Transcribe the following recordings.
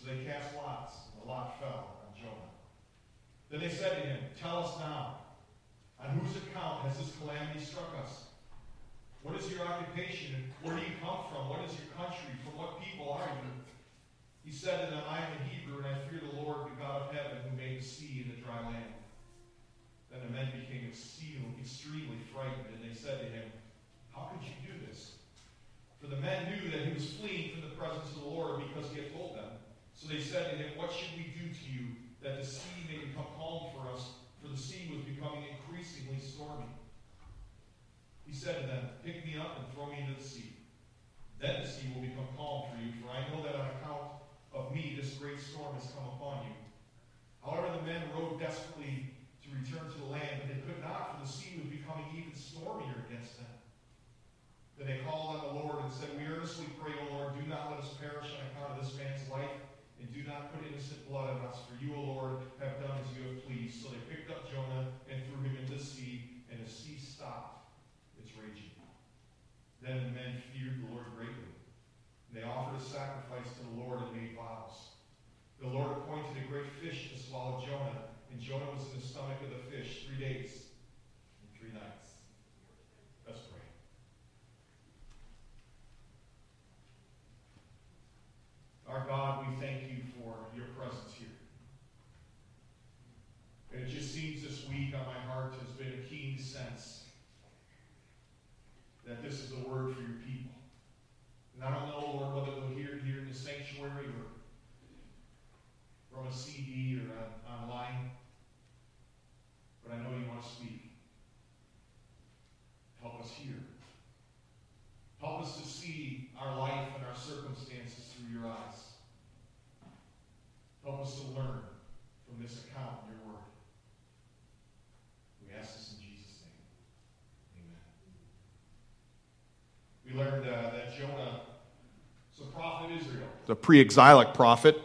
So they cast lots, and the lot fell on Jonah. Then they said to him, Tell us now, on whose account has this calamity struck us? What is your occupation? Where do you come from? What is your country? From what people are you? He said to them, I am a Hebrew, and I fear the Lord, the God of heaven, who made the sea and the dry land. Then the men became extremely frightened, and they said to him, How could you do this? For the men knew that he was fleeing from the presence of the Lord because he had told them. So they said to him, What should we do to you that the sea may become calm for us? For the sea was becoming increasingly stormy. He said to them, Pick me up and throw me into the sea. Then the sea will become calm for you, for I know that on account of me this great storm has come upon you. However, the men rowed desperately to return to the land, but they could not, for the sea was becoming even stormier against them. Then they called on the Lord and said, We earnestly pray, O Lord, do not let us perish on account of this man's life, and do not put innocent blood on us, for you, O Lord, have done as you have pleased. So they picked up Jonah and threw him into the sea, and the sea stopped its raging. Then the men feared the Lord greatly. And they offered a sacrifice to the Lord and made vows. The Lord appointed a great fish to swallow Jonah and Jonah was in the stomach of the fish three days and three nights. Let's pray. Our God, we thank you for your presence here. And it just seems this week on my heart has been a keen sense that this is a word for your people. And I don't know, Lord, whether we'll hear it here in the sanctuary or from a CD or on, online but I know you want to speak. Help us hear. Help us to see our life and our circumstances through your eyes. Help us to learn from this account in your word. We ask this in Jesus' name. Amen. We learned uh, that Jonah is a prophet of Israel. The pre exilic prophet.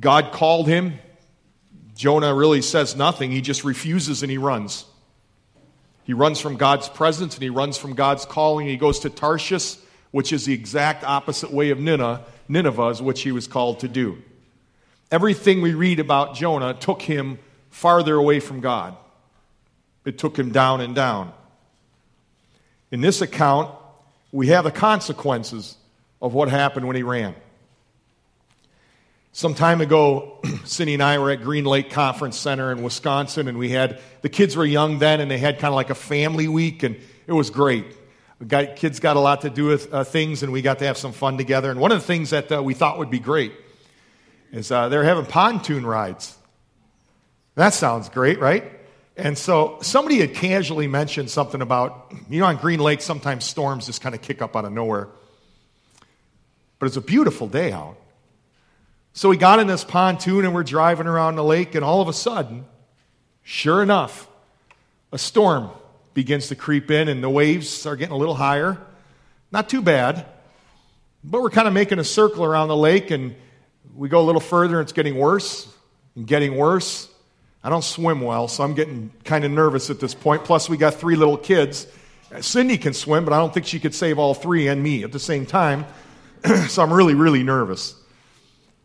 God called him Jonah really says nothing. He just refuses and he runs. He runs from God's presence and he runs from God's calling. He goes to Tarshish, which is the exact opposite way of Nineveh, Nineveh, which he was called to do. Everything we read about Jonah took him farther away from God. It took him down and down. In this account, we have the consequences of what happened when he ran. Some time ago, Cindy and I were at Green Lake Conference Center in Wisconsin, and we had the kids were young then, and they had kind of like a family week, and it was great. Got, kids got a lot to do with uh, things, and we got to have some fun together. And one of the things that uh, we thought would be great is uh, they're having pontoon rides. That sounds great, right? And so somebody had casually mentioned something about, you know, on Green Lake, sometimes storms just kind of kick up out of nowhere. But it's a beautiful day out. So we got in this pontoon and we're driving around the lake, and all of a sudden, sure enough, a storm begins to creep in and the waves are getting a little higher. Not too bad, but we're kind of making a circle around the lake and we go a little further and it's getting worse and getting worse. I don't swim well, so I'm getting kind of nervous at this point. Plus, we got three little kids. Cindy can swim, but I don't think she could save all three and me at the same time. so I'm really, really nervous.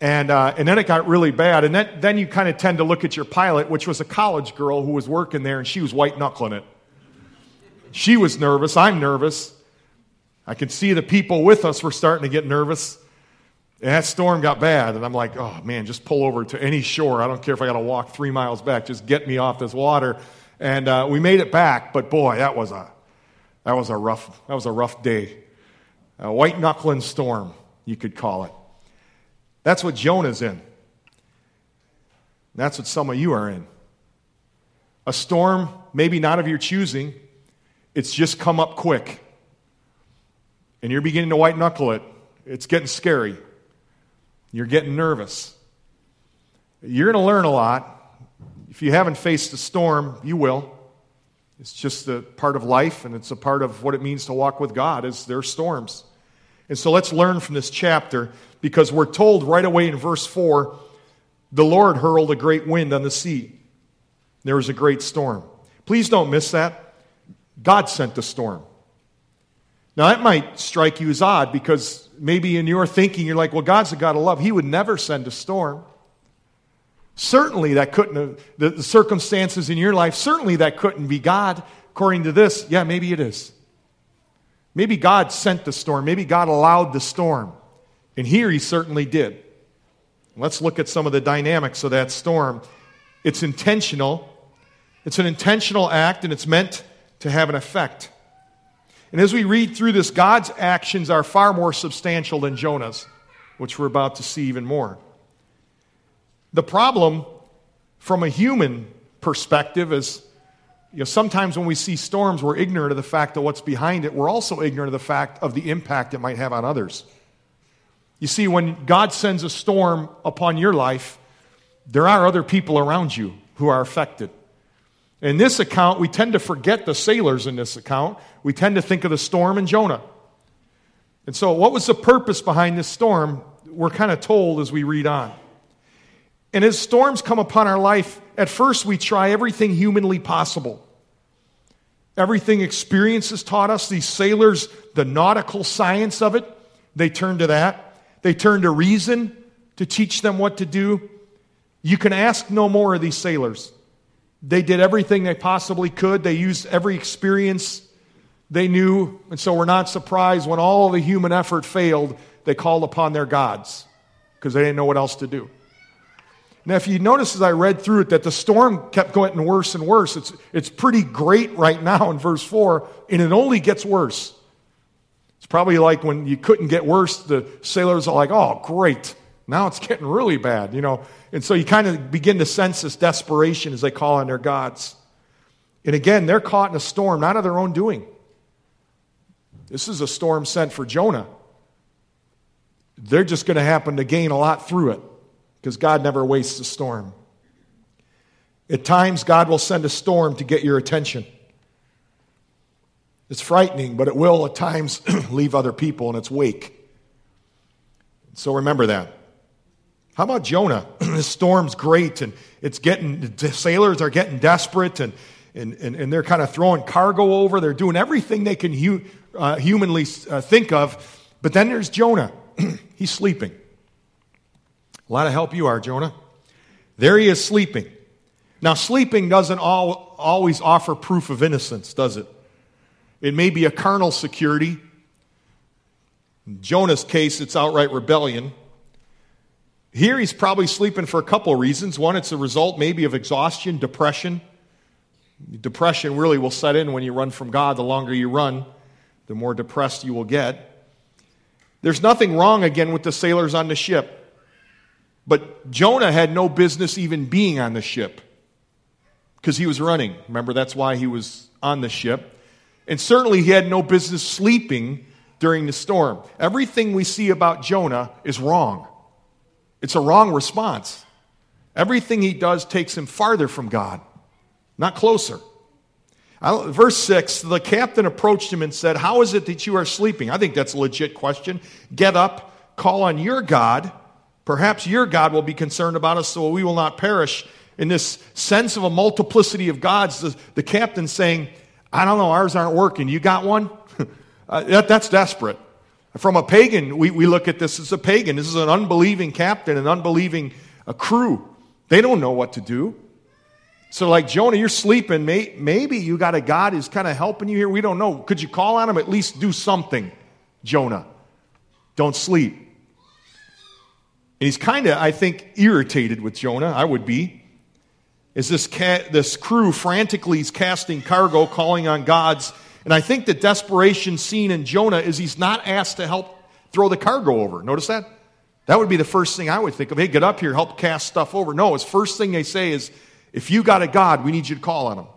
And, uh, and then it got really bad. And then, then you kind of tend to look at your pilot, which was a college girl who was working there, and she was white knuckling it. She was nervous. I'm nervous. I could see the people with us were starting to get nervous. And that storm got bad, and I'm like, oh man, just pull over to any shore. I don't care if I got to walk three miles back. Just get me off this water. And uh, we made it back, but boy, that was a that was a rough that was a rough day. A white knuckling storm, you could call it. That's what Jonah's in. That's what some of you are in. A storm, maybe not of your choosing, it's just come up quick. And you're beginning to white knuckle it. It's getting scary. You're getting nervous. You're going to learn a lot. If you haven't faced a storm, you will. It's just a part of life, and it's a part of what it means to walk with God. Is there are storms, and so let's learn from this chapter because we're told right away in verse four, the Lord hurled a great wind on the sea. There was a great storm. Please don't miss that. God sent the storm. Now that might strike you as odd because maybe in your thinking you're like, well, God's a God of love. He would never send a storm. Certainly, that couldn't have, the, the circumstances in your life, certainly that couldn't be God. According to this, yeah, maybe it is. Maybe God sent the storm. Maybe God allowed the storm. And here he certainly did. Let's look at some of the dynamics of that storm. It's intentional, it's an intentional act, and it's meant to have an effect. And as we read through this, God's actions are far more substantial than Jonah's, which we're about to see even more. The problem from a human perspective is you know, sometimes when we see storms, we're ignorant of the fact of what's behind it. We're also ignorant of the fact of the impact it might have on others. You see, when God sends a storm upon your life, there are other people around you who are affected. In this account, we tend to forget the sailors in this account. We tend to think of the storm and Jonah. And so, what was the purpose behind this storm? We're kind of told as we read on. And as storms come upon our life, at first we try everything humanly possible. Everything experience has taught us, these sailors, the nautical science of it, they turn to that. They turn to reason to teach them what to do. You can ask no more of these sailors. They did everything they possibly could, they used every experience they knew. And so we're not surprised when all the human effort failed, they called upon their gods because they didn't know what else to do. Now, if you notice as I read through it that the storm kept getting worse and worse, it's, it's pretty great right now in verse 4, and it only gets worse. It's probably like when you couldn't get worse, the sailors are like, oh, great. Now it's getting really bad, you know. And so you kind of begin to sense this desperation as they call on their gods. And again, they're caught in a storm, not of their own doing. This is a storm sent for Jonah. They're just going to happen to gain a lot through it because God never wastes a storm. At times, God will send a storm to get your attention. It's frightening, but it will at times leave other people in its wake. So remember that. How about Jonah? the storm's great, and it's getting, the sailors are getting desperate, and, and, and, and they're kind of throwing cargo over. They're doing everything they can hu- uh, humanly uh, think of. But then there's Jonah. He's sleeping. A lot of help you are, Jonah. There he is sleeping. Now, sleeping doesn't all, always offer proof of innocence, does it? It may be a carnal security. In Jonah's case, it's outright rebellion. Here, he's probably sleeping for a couple of reasons. One, it's a result maybe of exhaustion, depression. Depression really will set in when you run from God. The longer you run, the more depressed you will get. There's nothing wrong again with the sailors on the ship. But Jonah had no business even being on the ship because he was running. Remember, that's why he was on the ship. And certainly he had no business sleeping during the storm. Everything we see about Jonah is wrong, it's a wrong response. Everything he does takes him farther from God, not closer. Verse 6 the captain approached him and said, How is it that you are sleeping? I think that's a legit question. Get up, call on your God Perhaps your God will be concerned about us so we will not perish. In this sense of a multiplicity of gods, the, the captain saying, I don't know, ours aren't working. You got one? uh, that, that's desperate. From a pagan, we, we look at this as a pagan. This is an unbelieving captain, an unbelieving uh, crew. They don't know what to do. So, like Jonah, you're sleeping. May, maybe you got a God who's kind of helping you here. We don't know. Could you call on him? At least do something, Jonah. Don't sleep. And he's kind of, I think, irritated with Jonah. I would be. As this, ca- this crew frantically is casting cargo, calling on gods. And I think the desperation seen in Jonah is he's not asked to help throw the cargo over. Notice that? That would be the first thing I would think of. Hey, get up here, help cast stuff over. No, his first thing they say is, if you got a God, we need you to call on him.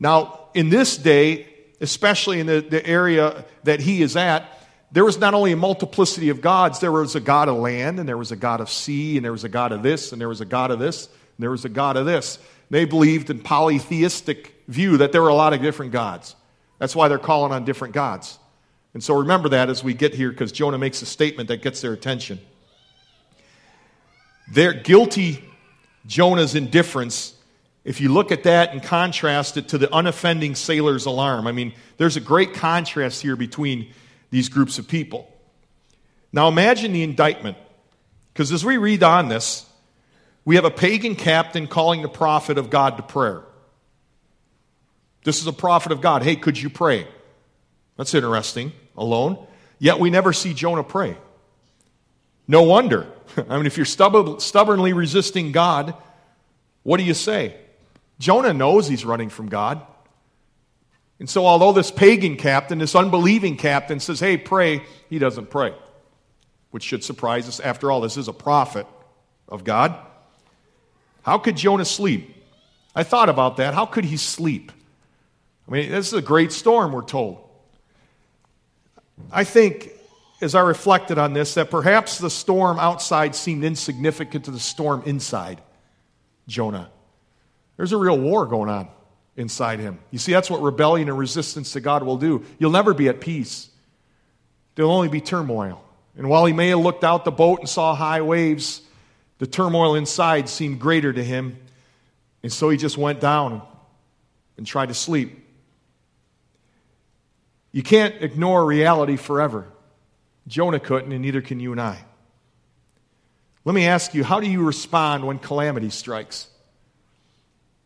Now, in this day, especially in the, the area that he is at, there was not only a multiplicity of gods, there was a God of land, and there was a God of sea, and there was a God of this, and there was a God of this, and there was a God of this. They believed in polytheistic view that there were a lot of different gods. That's why they're calling on different gods. And so remember that as we get here, because Jonah makes a statement that gets their attention. Their guilty Jonah's indifference if you look at that and contrast it to the unoffending sailor's alarm, I mean, there's a great contrast here between these groups of people. Now imagine the indictment, because as we read on this, we have a pagan captain calling the prophet of God to prayer. This is a prophet of God. Hey, could you pray? That's interesting, alone. Yet we never see Jonah pray. No wonder. I mean, if you're stubbornly resisting God, what do you say? Jonah knows he's running from God. And so, although this pagan captain, this unbelieving captain says, hey, pray, he doesn't pray, which should surprise us. After all, this is a prophet of God. How could Jonah sleep? I thought about that. How could he sleep? I mean, this is a great storm, we're told. I think, as I reflected on this, that perhaps the storm outside seemed insignificant to the storm inside Jonah. There's a real war going on inside him. You see, that's what rebellion and resistance to God will do. You'll never be at peace, there'll only be turmoil. And while he may have looked out the boat and saw high waves, the turmoil inside seemed greater to him. And so he just went down and tried to sleep. You can't ignore reality forever. Jonah couldn't, and neither can you and I. Let me ask you how do you respond when calamity strikes?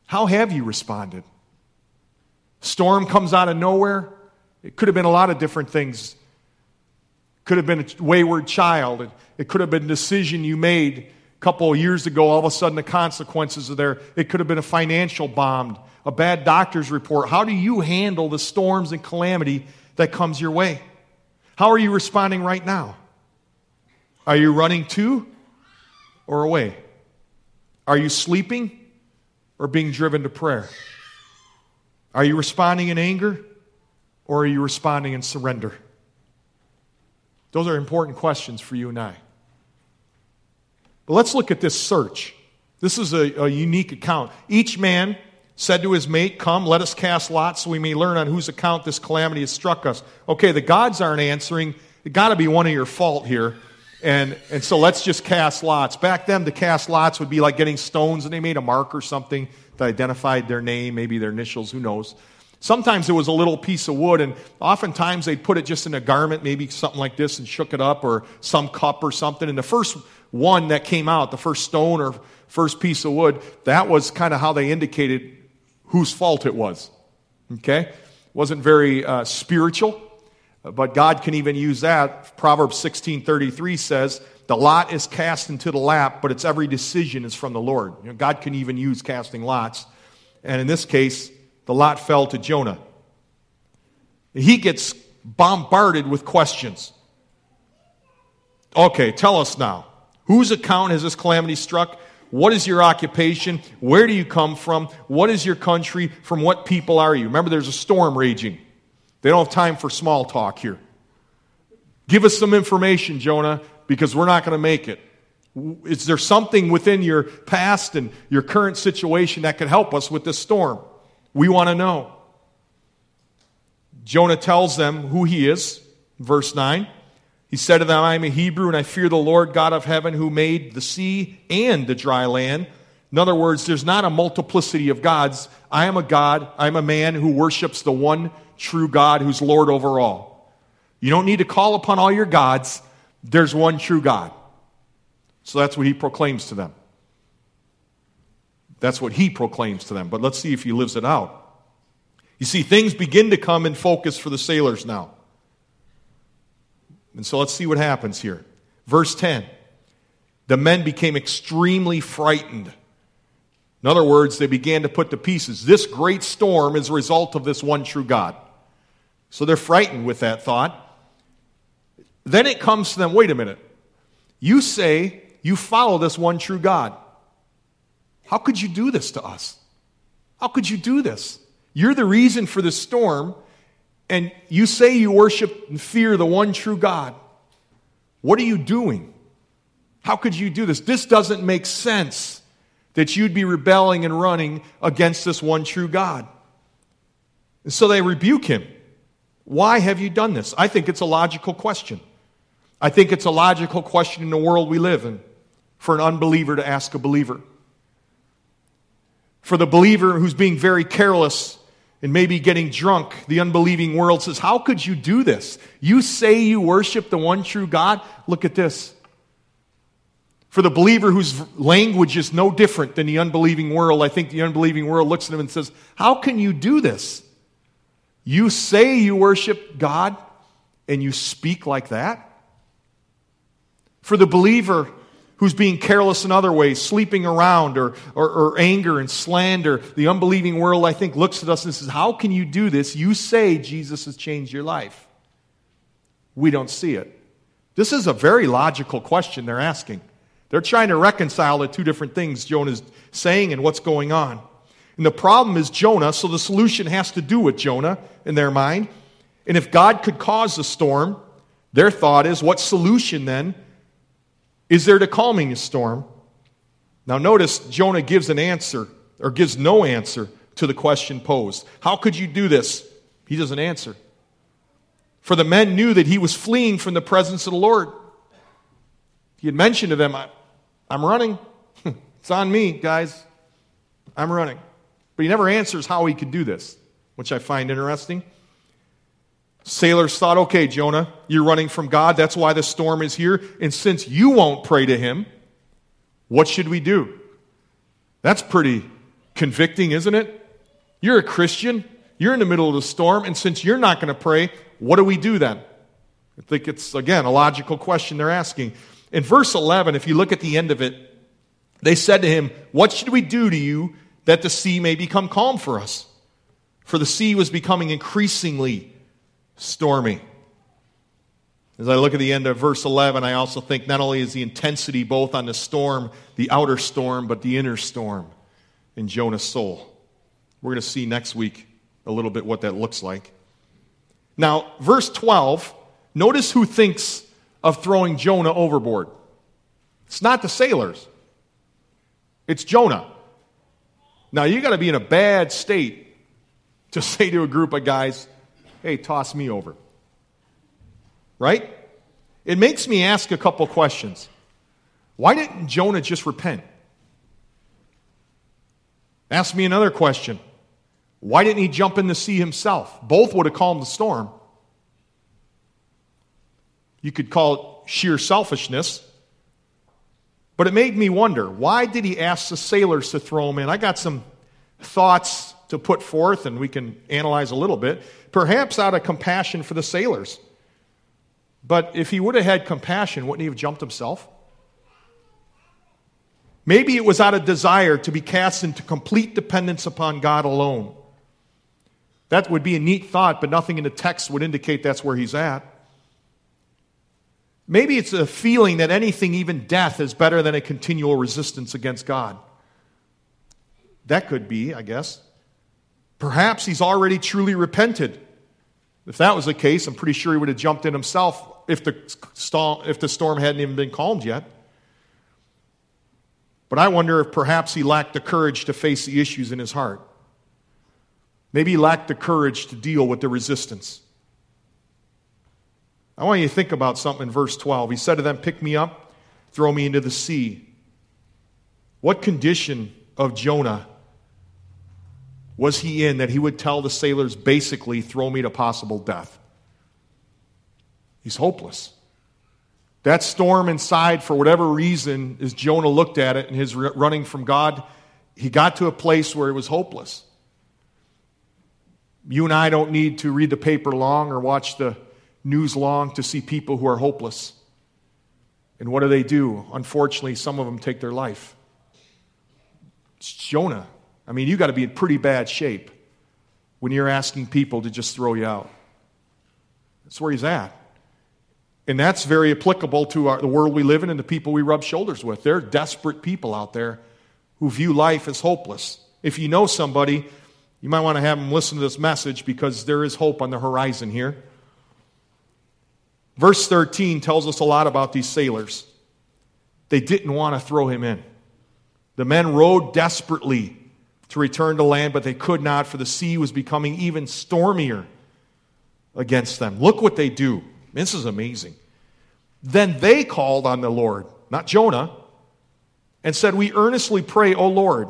How have you responded? Storm comes out of nowhere. It could have been a lot of different things. Could have been a wayward child. It could have been a decision you made a couple of years ago. All of a sudden, the consequences are there. It could have been a financial bomb, a bad doctor's report. How do you handle the storms and calamity that comes your way? How are you responding right now? Are you running to or away? Are you sleeping or being driven to prayer? Are you responding in anger or are you responding in surrender? Those are important questions for you and I. But let's look at this search. This is a, a, unique account. Each man said to his mate, Come, let us cast lots so we may learn on whose account this calamity has struck us. Okay, the gods aren't answering. It got to be one of your fault here. And, and so let's just cast lots. Back then, to cast lots would be like getting stones, and they made a mark or something that identified their name, maybe their initials, who knows. Sometimes it was a little piece of wood, and oftentimes they'd put it just in a garment, maybe something like this, and shook it up, or some cup or something. And the first one that came out, the first stone or first piece of wood, that was kind of how they indicated whose fault it was. Okay? Wasn't very uh, spiritual. But God can even use that. Proverbs 16:33 says, "The lot is cast into the lap, but its every decision is from the Lord." You know, God can even use casting lots. And in this case, the lot fell to Jonah. He gets bombarded with questions. Okay, tell us now. Whose account has this calamity struck? What is your occupation? Where do you come from? What is your country? From what people are you? Remember, there's a storm raging. They don't have time for small talk here. Give us some information, Jonah, because we're not going to make it. Is there something within your past and your current situation that could help us with this storm? We want to know. Jonah tells them who he is. Verse 9. He said to them, I am a Hebrew, and I fear the Lord God of heaven who made the sea and the dry land. In other words, there's not a multiplicity of gods. I am a God. I'm a man who worships the one true God who's Lord over all. You don't need to call upon all your gods. There's one true God. So that's what he proclaims to them. That's what he proclaims to them. But let's see if he lives it out. You see, things begin to come in focus for the sailors now. And so let's see what happens here. Verse 10 the men became extremely frightened. In other words, they began to put to pieces. This great storm is a result of this one true God. So they're frightened with that thought. Then it comes to them wait a minute. You say you follow this one true God. How could you do this to us? How could you do this? You're the reason for the storm, and you say you worship and fear the one true God. What are you doing? How could you do this? This doesn't make sense that you'd be rebelling and running against this one true God. And so they rebuke him. Why have you done this? I think it's a logical question. I think it's a logical question in the world we live in for an unbeliever to ask a believer. For the believer who's being very careless and maybe getting drunk, the unbelieving world says, How could you do this? You say you worship the one true God? Look at this. For the believer whose language is no different than the unbelieving world, I think the unbelieving world looks at him and says, How can you do this? You say you worship God and you speak like that? For the believer who's being careless in other ways, sleeping around or, or, or, anger and slander, the unbelieving world, I think, looks at us and says, How can you do this? You say Jesus has changed your life. We don't see it. This is a very logical question they're asking. They're trying to reconcile the two different things Jonah's saying and what's going on. And the problem is Jonah, so the solution has to do with Jonah in their mind. And if God could cause the storm, their thought is, what solution then is there to calming a storm? Now, notice Jonah gives an answer, or gives no answer to the question posed. How could you do this? He doesn't answer. For the men knew that he was fleeing from the presence of the Lord. He had mentioned to them, I'm running. it's on me, guys. I'm running. But he never answers how he could do this, which I find interesting. Sailors thought, okay, Jonah, you're running from God. That's why the storm is here. And since you won't pray to him, what should we do? That's pretty convicting, isn't it? You're a Christian. You're in the middle of the storm. And since you're not going to pray, what do we do then? I think it's, again, a logical question they're asking. In verse 11, if you look at the end of it, they said to him, What should we do to you that the sea may become calm for us? For the sea was becoming increasingly stormy. As I look at the end of verse 11, I also think not only is the intensity both on the storm, the outer storm, but the inner storm in Jonah's soul. We're going to see next week a little bit what that looks like. Now, verse 12, notice who thinks of throwing Jonah overboard. It's not the sailors, it's Jonah. Now, you got to be in a bad state to say to a group of guys, hey, toss me over. Right? It makes me ask a couple questions. Why didn't Jonah just repent? Ask me another question. Why didn't he jump in the sea himself? Both would have calmed the storm. You could call it sheer selfishness. But it made me wonder why did he ask the sailors to throw him in? I got some thoughts to put forth, and we can analyze a little bit. Perhaps out of compassion for the sailors. But if he would have had compassion, wouldn't he have jumped himself? Maybe it was out of desire to be cast into complete dependence upon God alone. That would be a neat thought, but nothing in the text would indicate that's where he's at. Maybe it's a feeling that anything, even death, is better than a continual resistance against God. That could be, I guess. Perhaps he's already truly repented. If that was the case, I'm pretty sure he would have jumped in himself if the storm, if the storm hadn't even been calmed yet. But I wonder if perhaps he lacked the courage to face the issues in his heart. Maybe he lacked the courage to deal with the resistance. I want you to think about something in verse 12. He said to them, Pick me up, throw me into the sea. What condition of Jonah was he in that he would tell the sailors, basically, throw me to possible death? He's hopeless. That storm inside, for whatever reason, as Jonah looked at it and his running from God, he got to a place where it was hopeless. You and I don't need to read the paper long or watch the news long to see people who are hopeless. And what do they do? Unfortunately, some of them take their life. It's Jonah. I mean, you got to be in pretty bad shape when you're asking people to just throw you out. That's where he's at. And that's very applicable to our, the world we live in and the people we rub shoulders with. There are desperate people out there who view life as hopeless. If you know somebody, you might want to have them listen to this message because there is hope on the horizon here. Verse 13 tells us a lot about these sailors. They didn't want to throw him in. The men rowed desperately to return to land, but they could not, for the sea was becoming even stormier against them. Look what they do. This is amazing. Then they called on the Lord, not Jonah, and said, We earnestly pray, O Lord,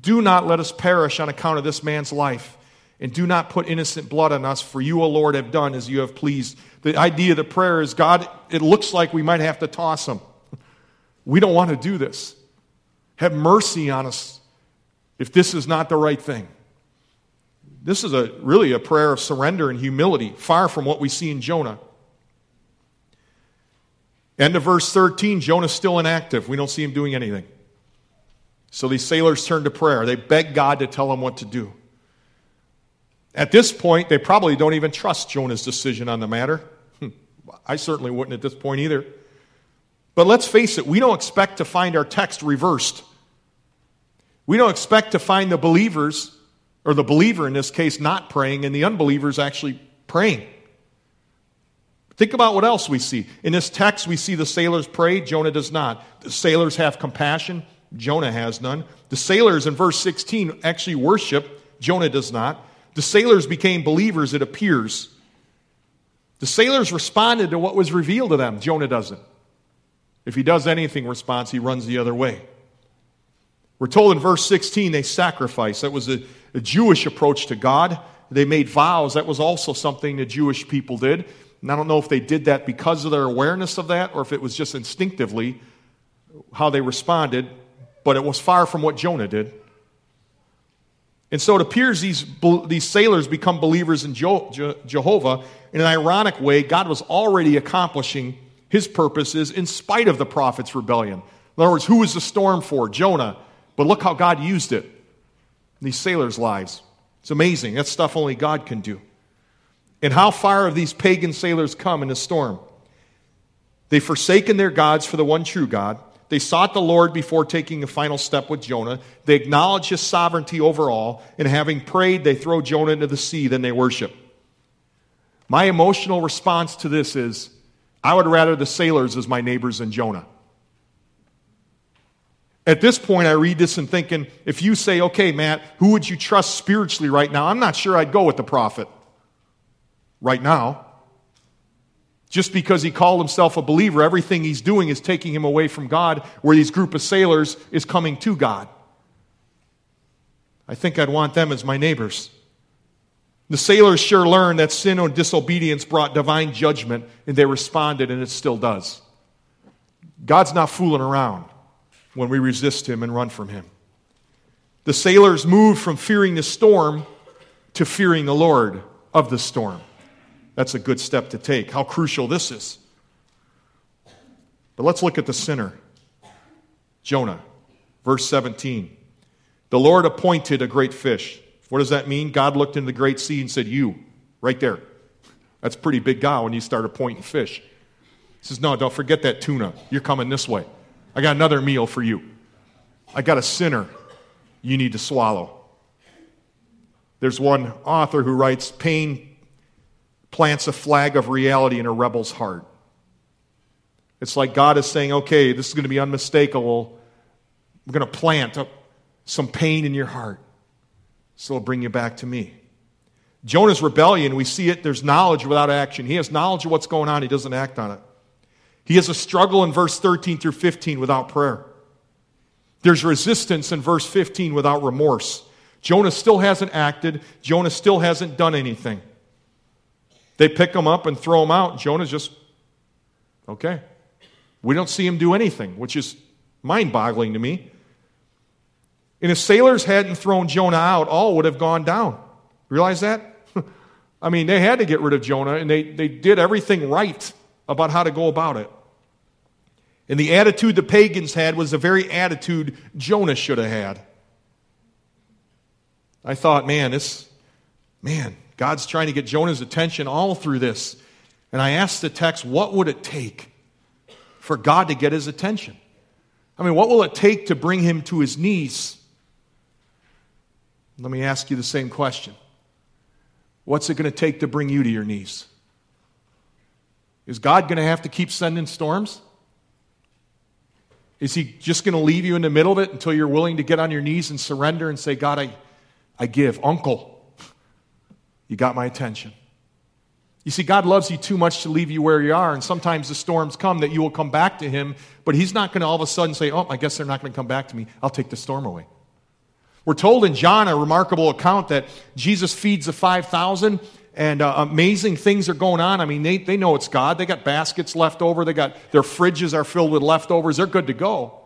do not let us perish on account of this man's life, and do not put innocent blood on us, for you, O Lord, have done as you have pleased. The idea of the prayer is God, it looks like we might have to toss him. We don't want to do this. Have mercy on us if this is not the right thing. This is a, really a prayer of surrender and humility, far from what we see in Jonah. End of verse 13, Jonah's still inactive. We don't see him doing anything. So these sailors turn to prayer. They beg God to tell them what to do. At this point, they probably don't even trust Jonah's decision on the matter. Hmm. I certainly wouldn't at this point either. But let's face it, we don't expect to find our text reversed. We don't expect to find the believers or the believer in this case not praying and the unbelievers actually praying. Think about what else we see. In this text, we see the sailors pray, Jonah does not. The sailors have compassion, Jonah has none. The sailors in verse 16 actually worship, Jonah does not. The sailors became believers, it appears. The sailors responded to what was revealed to them, Jonah doesn't. If he does anything response, he runs the other way. We're told in verse 16 they sacrifice. That was a, a Jewish approach to God. They made vows. That was also something the Jewish people did. And I don't know if they did that because of their awareness of that or if it was just instinctively how they responded, but it was far from what Jonah did. And so it appears these, these sailors become believers in Jehovah. In an ironic way, God was already accomplishing his purposes in spite of the prophet's rebellion. In other words, who was the storm for? Jonah. But look how God used it in these sailors' lives. It's amazing. That's stuff only God can do. And how far have these pagan sailors come in a storm? They've forsaken their gods for the one true God. They sought the Lord before taking a final step with Jonah. They acknowledge his sovereignty over all. And having prayed, they throw Jonah into the sea, then they worship. My emotional response to this is I would rather the sailors as my neighbors than Jonah. At this point, I read this and thinking, if you say, okay, Matt, who would you trust spiritually right now? I'm not sure I'd go with the prophet right now. Just because he called himself a believer, everything he's doing is taking him away from God, where these group of sailors is coming to God. I think I'd want them as my neighbors. The sailors sure learned that sin and disobedience brought divine judgment, and they responded, and it still does. God's not fooling around when we resist him and run from him. The sailors moved from fearing the storm to fearing the Lord of the storm. That's a good step to take. How crucial this is. But let's look at the sinner, Jonah, verse 17. The Lord appointed a great fish. What does that mean? God looked into the great sea and said, You, right there. That's pretty big guy when you start appointing fish. He says, No, don't forget that tuna. You're coming this way. I got another meal for you. I got a sinner you need to swallow. There's one author who writes pain plants a flag of reality in a rebel's heart. It's like God is saying, okay, this is going to be unmistakable. We're going to plant some pain in your heart. So it'll bring you back to me. Jonah's rebellion, we see it, there's knowledge without action. He has knowledge of what's going on, he doesn't act on it. He has a struggle in verse 13 through 15 without prayer. There's resistance in verse 15 without remorse. Jonah still hasn't acted. Jonah still hasn't done anything. They pick him up and throw him out. Jonah's just, okay. We don't see him do anything, which is mind boggling to me. And if sailors hadn't thrown Jonah out, all would have gone down. Realize that? I mean, they had to get rid of Jonah, and they, they did everything right about how to go about it. And the attitude the pagans had was the very attitude Jonah should have had. I thought, man, this, man, God's trying to get Jonah's attention all through this. And I asked the text, what would it take for God to get his attention? I mean, what will it take to bring him to his knees? Let me ask you the same question. What's it going to take to bring you to your knees? Is God going to have to keep sending storms? Is he just going to leave you in the middle of it until you're willing to get on your knees and surrender and say, God, I, I give. Uncle, you got my attention. You see, God loves you too much to leave you where you are, and sometimes the storms come that you will come back to Him, but He's not going to all of a sudden say, Oh, I guess they're not going to come back to me. I'll take the storm away. We're told in John a remarkable account that Jesus feeds the 5,000 and uh, amazing things are going on. I mean, they, they know it's God. They got baskets left over, they got their fridges are filled with leftovers. They're good to go.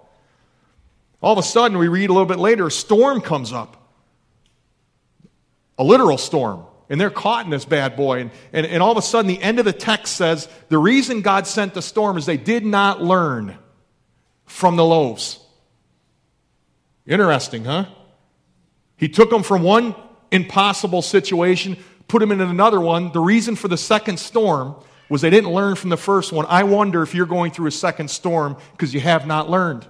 All of a sudden, we read a little bit later, a storm comes up. A literal storm. And they're caught in this bad boy. And, and, and all of a sudden, the end of the text says the reason God sent the storm is they did not learn from the loaves. Interesting, huh? He took them from one impossible situation, put them in another one. The reason for the second storm was they didn't learn from the first one. I wonder if you're going through a second storm because you have not learned.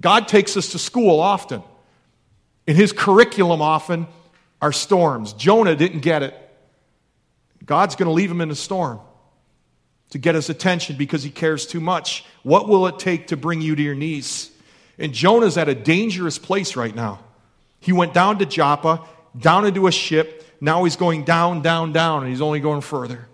God takes us to school often. In his curriculum, often, are storms. Jonah didn't get it. God's going to leave him in a storm to get his attention because he cares too much. What will it take to bring you to your knees? And Jonah's at a dangerous place right now. He went down to Joppa, down into a ship. Now he's going down, down, down, and he's only going further.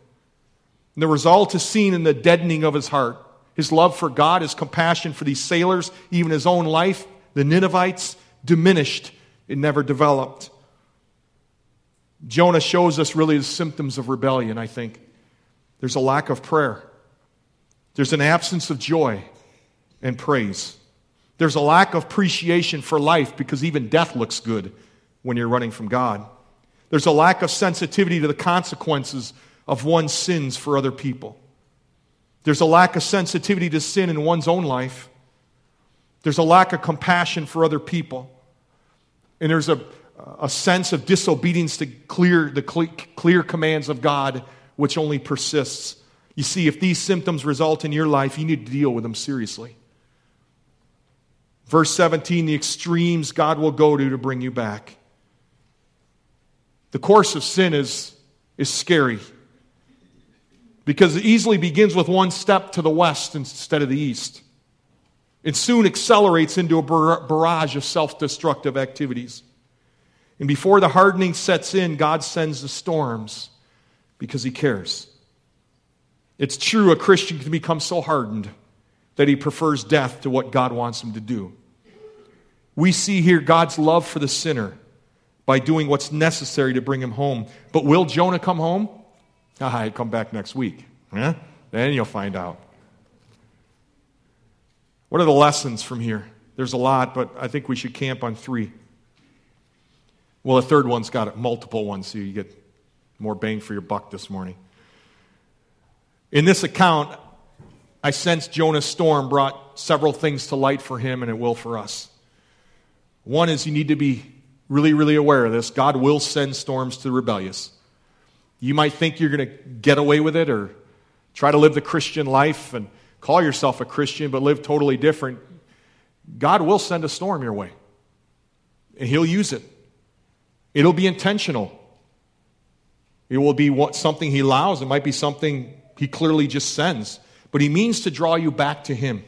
And the result is seen in the deadening of his heart. His love for God, his compassion for these sailors, even his own life, the Ninevites, diminished. It never developed. Jonah shows us really the symptoms of rebellion, I think. There's a lack of prayer, there's an absence of joy and praise. There's a lack of appreciation for life because even death looks good when you're running from God. There's a lack of sensitivity to the consequences of one's sins for other people. There's a lack of sensitivity to sin in one's own life. There's a lack of compassion for other people. And there's a, a sense of disobedience to clear, the clear commands of God, which only persists. You see, if these symptoms result in your life, you need to deal with them seriously. Verse 17, the extremes God will go to to bring you back. The course of sin is, is scary because it easily begins with one step to the west instead of the east. It soon accelerates into a barrage of self destructive activities. And before the hardening sets in, God sends the storms because He cares. It's true, a Christian can become so hardened that he prefers death to what God wants him to do. We see here God's love for the sinner by doing what's necessary to bring him home. But will Jonah come home? Ah, he'll come back next week. Yeah? Then you'll find out. What are the lessons from here? There's a lot, but I think we should camp on three. Well, a third one's got multiple ones, so you get more bang for your buck this morning. In this account, I sense Jonah's storm brought several things to light for him, and it will for us. One is you need to be really, really aware of this. God will send storms to the rebellious. You might think you're going to get away with it or try to live the Christian life and call yourself a Christian but live totally different. God will send a storm your way, and He'll use it. It'll be intentional. It will be what, something he allows. It might be something he clearly just sends. But he means to draw you back to him,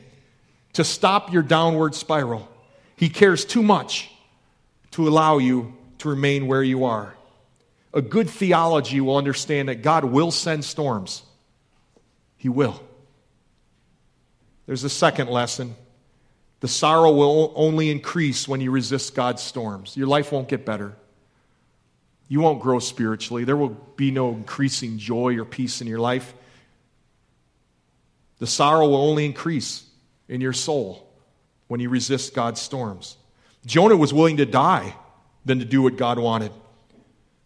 to stop your downward spiral. He cares too much to allow you to remain where you are. A good theology will understand that God will send storms. He will. There's a second lesson. The sorrow will only increase when you resist God's storms. Your life won't get better. You won't grow spiritually. There will be no increasing joy or peace in your life. The sorrow will only increase in your soul when you resist God's storms. Jonah was willing to die than to do what God wanted.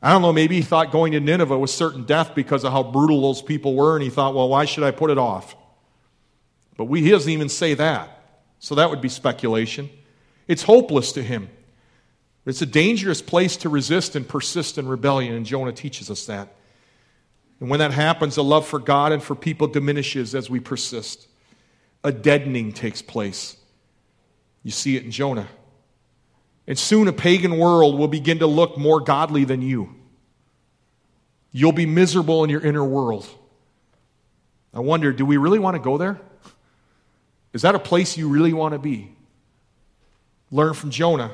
I don't know, maybe he thought going to Nineveh was certain death because of how brutal those people were, and he thought, well, why should I put it off? But we, he doesn't even say that. So that would be speculation. It's hopeless to him. It's a dangerous place to resist and persist in rebellion, and Jonah teaches us that. And when that happens, the love for God and for people diminishes as we persist. A deadening takes place. You see it in Jonah. And soon a pagan world will begin to look more godly than you. You'll be miserable in your inner world. I wonder, do we really want to go there? Is that a place you really want to be? Learn from Jonah.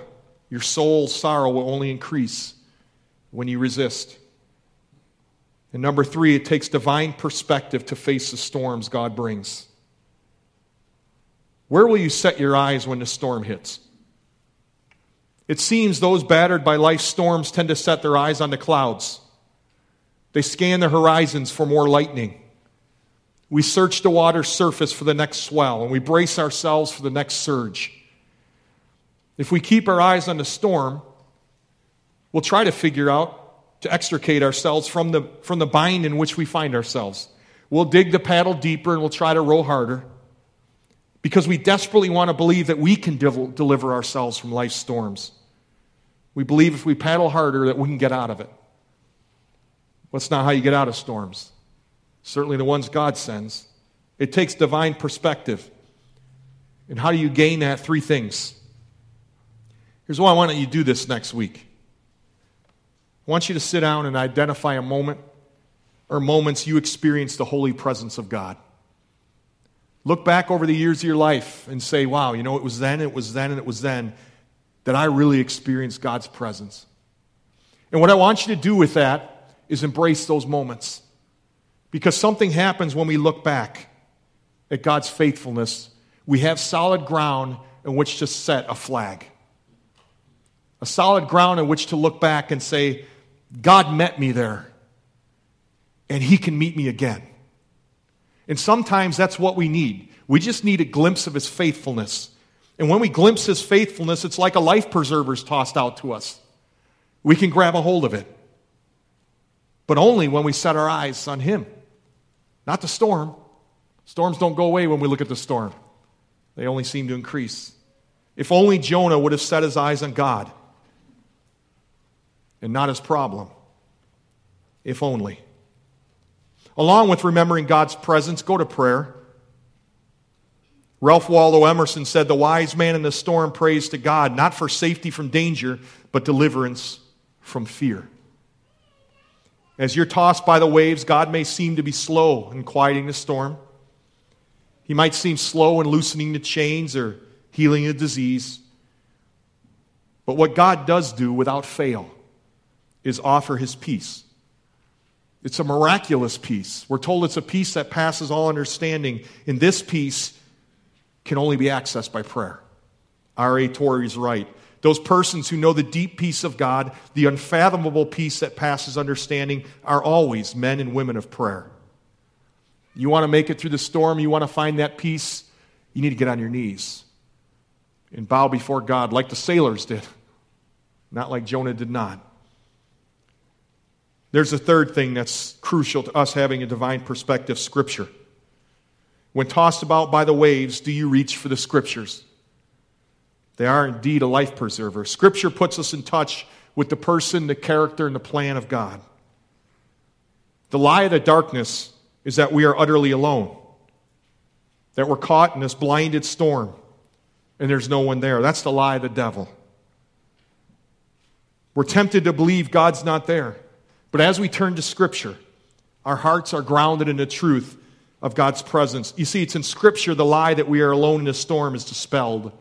Your soul's sorrow will only increase when you resist. And number three, it takes divine perspective to face the storms God brings. Where will you set your eyes when the storm hits? It seems those battered by life's storms tend to set their eyes on the clouds. They scan the horizons for more lightning. We search the water's surface for the next swell, and we brace ourselves for the next surge. If we keep our eyes on the storm, we'll try to figure out to extricate ourselves from the, from the bind in which we find ourselves. We'll dig the paddle deeper and we'll try to row harder because we desperately want to believe that we can deliver ourselves from life's storms. We believe if we paddle harder that we can get out of it. That's not how you get out of storms. Certainly the ones God sends. It takes divine perspective. And how do you gain that? Three things Here's why I want you to do this next week. I want you to sit down and identify a moment or moments you experienced the holy presence of God. Look back over the years of your life and say, wow, you know, it was then, it was then, and it was then that I really experienced God's presence. And what I want you to do with that is embrace those moments. Because something happens when we look back at God's faithfulness. We have solid ground in which to set a flag a solid ground on which to look back and say, God met me there, and He can meet me again. And sometimes that's what we need. We just need a glimpse of His faithfulness. And when we glimpse His faithfulness, it's like a life preserver is tossed out to us. We can grab a hold of it. But only when we set our eyes on Him, not the storm. Storms don't go away when we look at the storm, they only seem to increase. If only Jonah would have set his eyes on God and not his problem. If only. Along with remembering God's presence, go to prayer. Ralph Waldo Emerson said, The wise man in the storm prays to God, not for safety from danger, but deliverance from fear. As you're tossed by the waves, God may seem to be slow in quieting the storm. He might seem slow in loosening the chains or healing a disease. But what God does do without fail is offer his peace. It's a miraculous peace. We're told it's a peace that passes all understanding, and this peace can only be accessed by prayer. R.A. Torrey's right. Those persons who know the deep peace of God, the unfathomable peace that passes understanding, are always men and women of prayer. You want to make it through the storm, you want to find that peace, you need to get on your knees and bow before God like the sailors did, not like Jonah did not. There's a third thing that's crucial to us having a divine perspective Scripture. When tossed about by the waves, do you reach for the Scriptures? They are indeed a life preserver. Scripture puts us in touch with the person, the character, and the plan of God. The lie of the darkness is that we are utterly alone, that we're caught in this blinded storm and there's no one there. That's the lie of the devil. We're tempted to believe God's not there. But as we turn to Scripture, our hearts are grounded in the truth of God's presence. You see, it's in Scripture the lie that we are alone in a storm is dispelled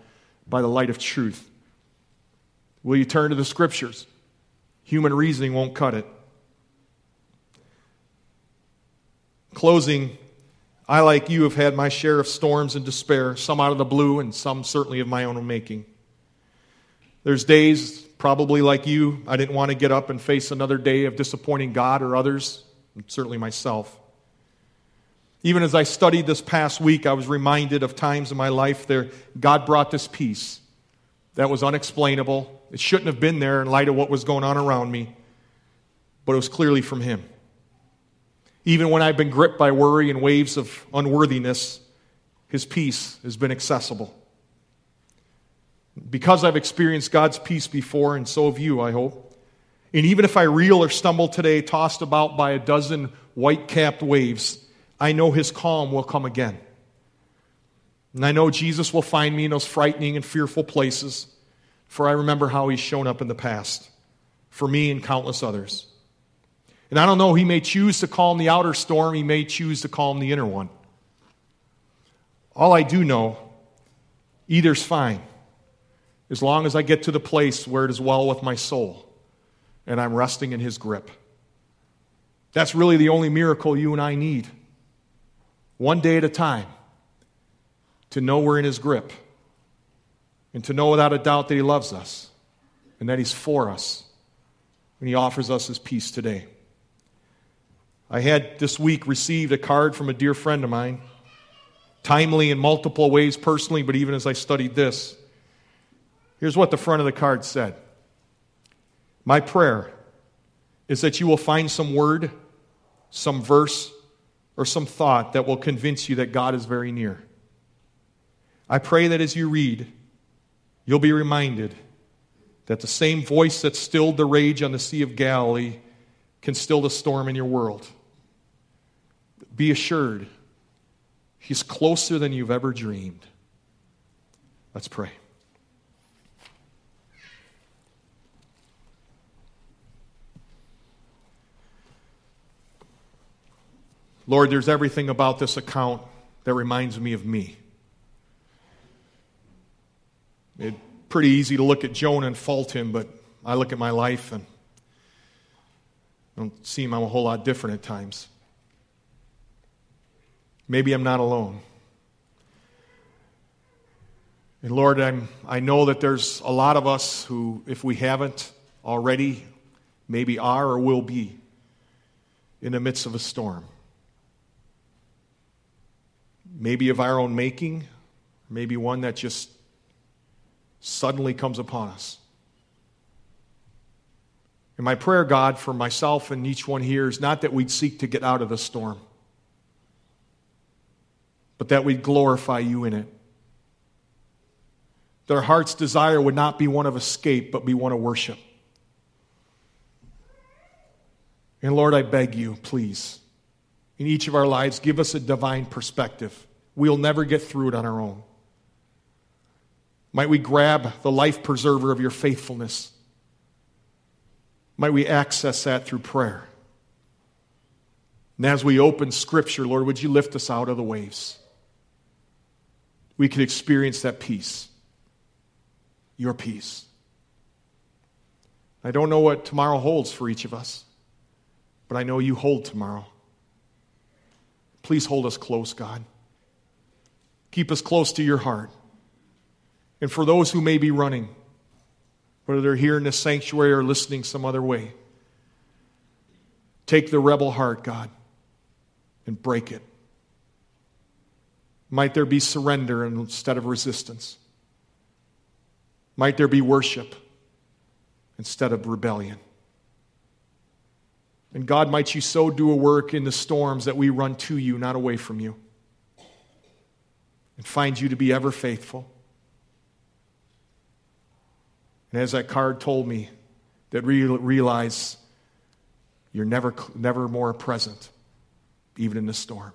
by the light of truth. Will you turn to the Scriptures? Human reasoning won't cut it. Closing, I, like you, have had my share of storms and despair, some out of the blue and some certainly of my own making. There's days Probably like you, I didn't want to get up and face another day of disappointing God or others, certainly myself. Even as I studied this past week, I was reminded of times in my life there God brought this peace that was unexplainable. It shouldn't have been there in light of what was going on around me, but it was clearly from Him. Even when I've been gripped by worry and waves of unworthiness, His peace has been accessible. Because I've experienced God's peace before, and so have you, I hope. And even if I reel or stumble today, tossed about by a dozen white capped waves, I know His calm will come again. And I know Jesus will find me in those frightening and fearful places, for I remember how He's shown up in the past, for me and countless others. And I don't know, He may choose to calm the outer storm, He may choose to calm the inner one. All I do know, either's fine, as long as I get to the place where it is well with my soul and I'm resting in His grip. That's really the only miracle you and I need. One day at a time, to know we're in His grip, and to know without a doubt that He loves us and that He's for us, and He offers us His peace today. I had this week received a card from a dear friend of mine timely in multiple ways personally, but even as I studied this. Here's what the front of the card said My prayer is that you will find some word, some verse, or some thought that will convince you that God is very near. I pray that as you read, you'll be reminded that the same voice that stilled the rage on the Sea of Galilee can still the storm in your world. Be assured He's closer than you've ever dreamed. Let's pray. Lord, there's everything about this account that reminds me of me. It's pretty easy to look at Jonah and fault him, but I look at my life and I don't seem I'm a whole lot different at times. Maybe I'm not alone. And Lord, I'm, I know that there's a lot of us who, if we haven't already, maybe are or will be in the midst of a storm. Maybe of our own making, maybe one that just suddenly comes upon us. And my prayer, God, for myself and each one here is not that we'd seek to get out of the storm but that we'd glorify you in it. Our heart's desire would not be one of escape, but be one of worship. And Lord, I beg you, please, in each of our lives, give us a divine perspective. We'll never get through it on our own. Might we grab the life preserver of your faithfulness? Might we access that through prayer? And as we open Scripture, Lord, would you lift us out of the waves? we could experience that peace. Your peace. I don't know what tomorrow holds for each of us, but I know you hold tomorrow. Please hold us close, God. Keep us close to your heart. And for those who may be running, whether they're here in this sanctuary or listening some other way, take the rebel heart, God, and break it. Might there be surrender instead of resistance? Might there be worship instead of rebellion? And God, might you so do a work in the storms that we run to you, not away from you, and find you to be ever faithful. And as that card told me, that re- realize you're never, never more present, even in the storm.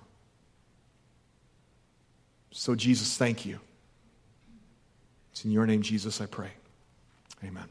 So, Jesus, thank you. It's in your name, Jesus, I pray. Amen.